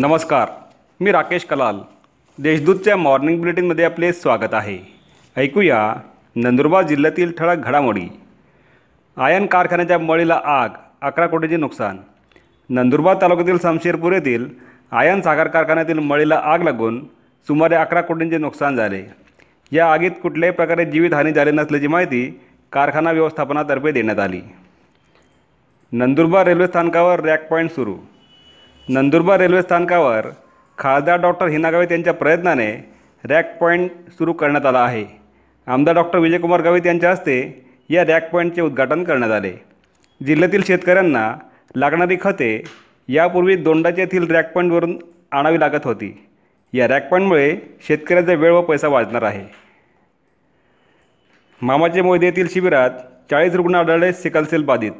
नमस्कार मी राकेश कलाल. देशदूतच्या मॉर्निंग बुलेटिनमध्ये आपले स्वागत आहे. ऐकूया नंदुरबार जिल्ह्यातील ठळक घडामोडी. आयन कारखान्याच्या मळीला आग अकरा कोटीचे नुकसान. नंदुरबार तालुक्यातील शमशेरपूर येथील आयन साखर कारखान्यातील मळीला आग लागून सुमारे अकरा कोटींचे नुकसान झाले. या आगीत कुठल्याही प्रकारे जीवितहानी झाली नसल्याची माहिती कारखाना व्यवस्थापनातर्फे देण्यात आली. नंदुरबार रेल्वे स्थानकावर रॅक पॉईंट सुरू. नंदुरबार रेल्वे स्थानकावर खासदार डॉक्टर हिना गावित यांच्या प्रयत्नाने रॅक पॉईंट सुरू करण्यात आला आहे. आमदार डॉक्टर विजयकुमार गावित यांच्या हस्ते या रॅक पॉईंटचे उद्घाटन करण्यात आले. जिल्ह्यातील शेतकऱ्यांना लागणारी खते यापूर्वी दोंडाच्या येथील रॅक पॉईंटवरून आणावी लागत होती. या रॅक पॉईंटमुळे शेतकऱ्याचा वेळ व पैसा वाचणार आहे. मामाचे मोयदे येथील शिबिरात चाळीस रुग्ण आढळले सिकलसेल बाधित.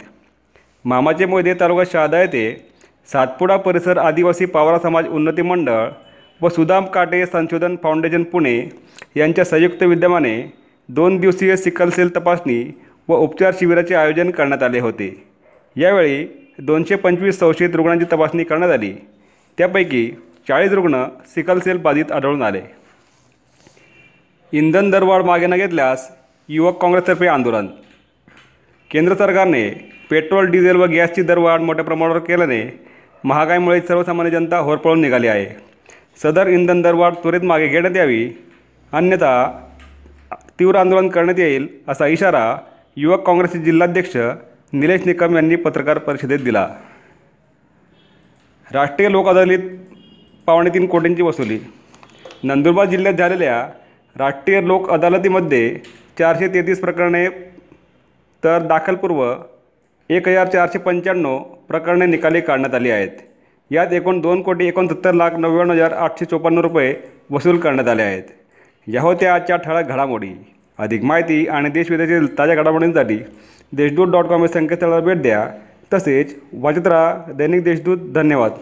मामाचे मोयदे तालुका शहादा येथे सातपुडा परिसर आदिवासी पावरा समाज उन्नती मंडळ व सुदाम काटे संशोधन फाउंडेशन पुणे यांच्या संयुक्त विद्यमाने दोन दिवसीय सिकलसेल तपासणी व उपचार शिबिराचे आयोजन करण्यात आले होते. यावेळी दोनशे पंचवीस संशयित रुग्णांची तपासणी करण्यात आली. त्यापैकी चाळीस रुग्ण सिकलसेल बाधित आढळून आले. इंधन दरवाढ मागे न घेतल्यास युवक काँग्रेसतर्फे आंदोलन. केंद्र सरकारने पेट्रोल डिझेल व गॅसची दरवाढ मोठ्या प्रमाणावर केल्याने महागाईमुळे सर्वसामान्य जनता होरपळून निघाली आहे. सदर इंधन दरवाढ त्वरित मागे घेण्यात यावी. अन्यथा तीव्र आंदोलन करण्यात येईल असा इशारा युवक काँग्रेसचे जिल्हाध्यक्ष निलेश निकम यांनी पत्रकार परिषदेत दिला. राष्ट्रीय लोक अदालतीत पावणे तीन कोटींची वसुली. नंदुरबार जिल्ह्यात झालेल्या राष्ट्रीय लोक अदालतीमध्ये चारशे तेहतीस प्रकरणे तर दाखलपूर्व एक हजार चारशे पंच्याण्णव प्रकरणे निकाली काढण्यात आली आहेत. यात एकूण दोन कोटी एकोणसत्तर लाख नव्याण्णव हजार आठशे चोपन्न रुपये वसूल करण्यात आले आहेत. या होत्या आजच्या ठळक घडामोडी. अधिक माहिती आणि देशविदेशातील ताज्या घडामोडींसाठी देशदूत डॉट कॉम या संकेतस्थळाला भेट द्या. तसेच वाचत राहा दैनिक देशदूत. धन्यवाद.